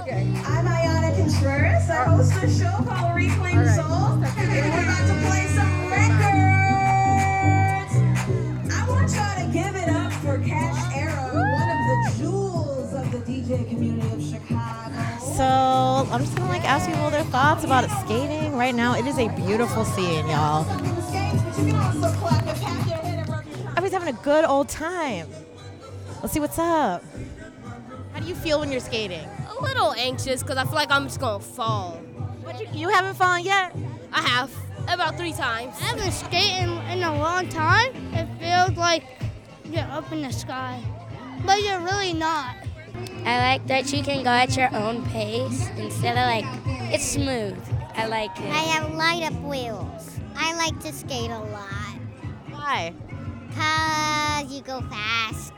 Okay. I'm Ayana Contreras. I host a show called Reclaim right. Soul. And we're about to play some records. I want y'all to give it up for Ca$h Era, one of the jewels of the DJ community of Chicago. So I'm just gonna like ask people their thoughts about it skating. Right now, it is a beautiful scene, y'all. Oh, Skates, but you can also clap and pat your head and rub your shoulders. Everybody's having a good old time. Let's see what's up. How do you feel when you're skating? A little anxious because I feel like I'm just gonna fall. But you, you haven't fallen yet. I have about three times. I haven't skated in a long time. It feels like you're up in the sky, but you're really not. I like that you can go at your own pace instead of like it's smooth. I like it. I have light up wheels. I like to skate a lot Why? because you go fast.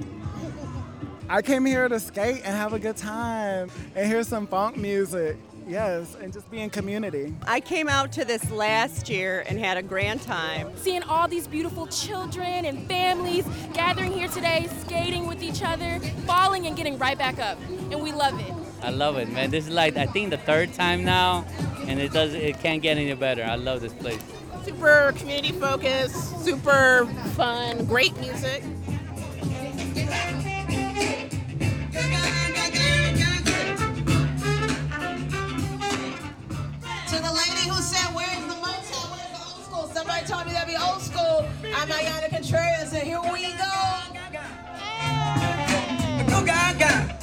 I came here to skate and have a good time and hear some funk music. Yes, and just be in community. I came out to this last year and had a grand time. seeing all these beautiful children and families gathering here today, skating with each other, falling and getting right back up. And we love it. I love it, man. This is like I think the third time now, and it does it can't get any better. I love this place. super community focused, super fun, great music. Somebody told me that'd be old school. I'm Ayana Contreras, and here we go. Go Gaga.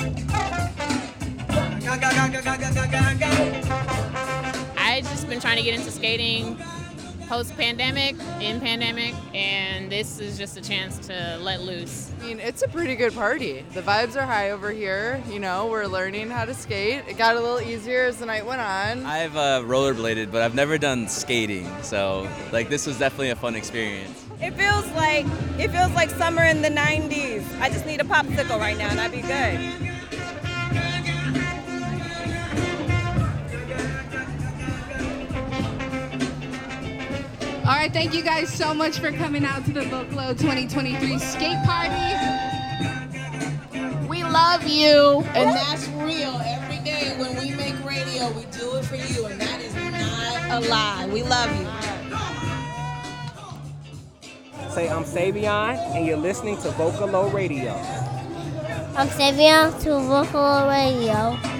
I just been trying to get into skating post pandemic, in pandemic, and this is just a chance to let loose. I mean, it's a pretty good party. The vibes are high over here. You know, we're learning how to skate. It got a little easier as the night went on. I've uh, rollerbladed, but I've never done skating, so like this was definitely a fun experience. It feels like it feels like summer in the 90s. I just need a popsicle right now and I'd be good. All right, thank you guys so much for coming out to the Vocalo 2023 skate party. We love you. And that's real. Every day when we make radio, we do it for you, and that is not a lie. We love you. Say I'm Savion, and you're listening to Vocalo Radio. I'm Savion to Vocalo Radio.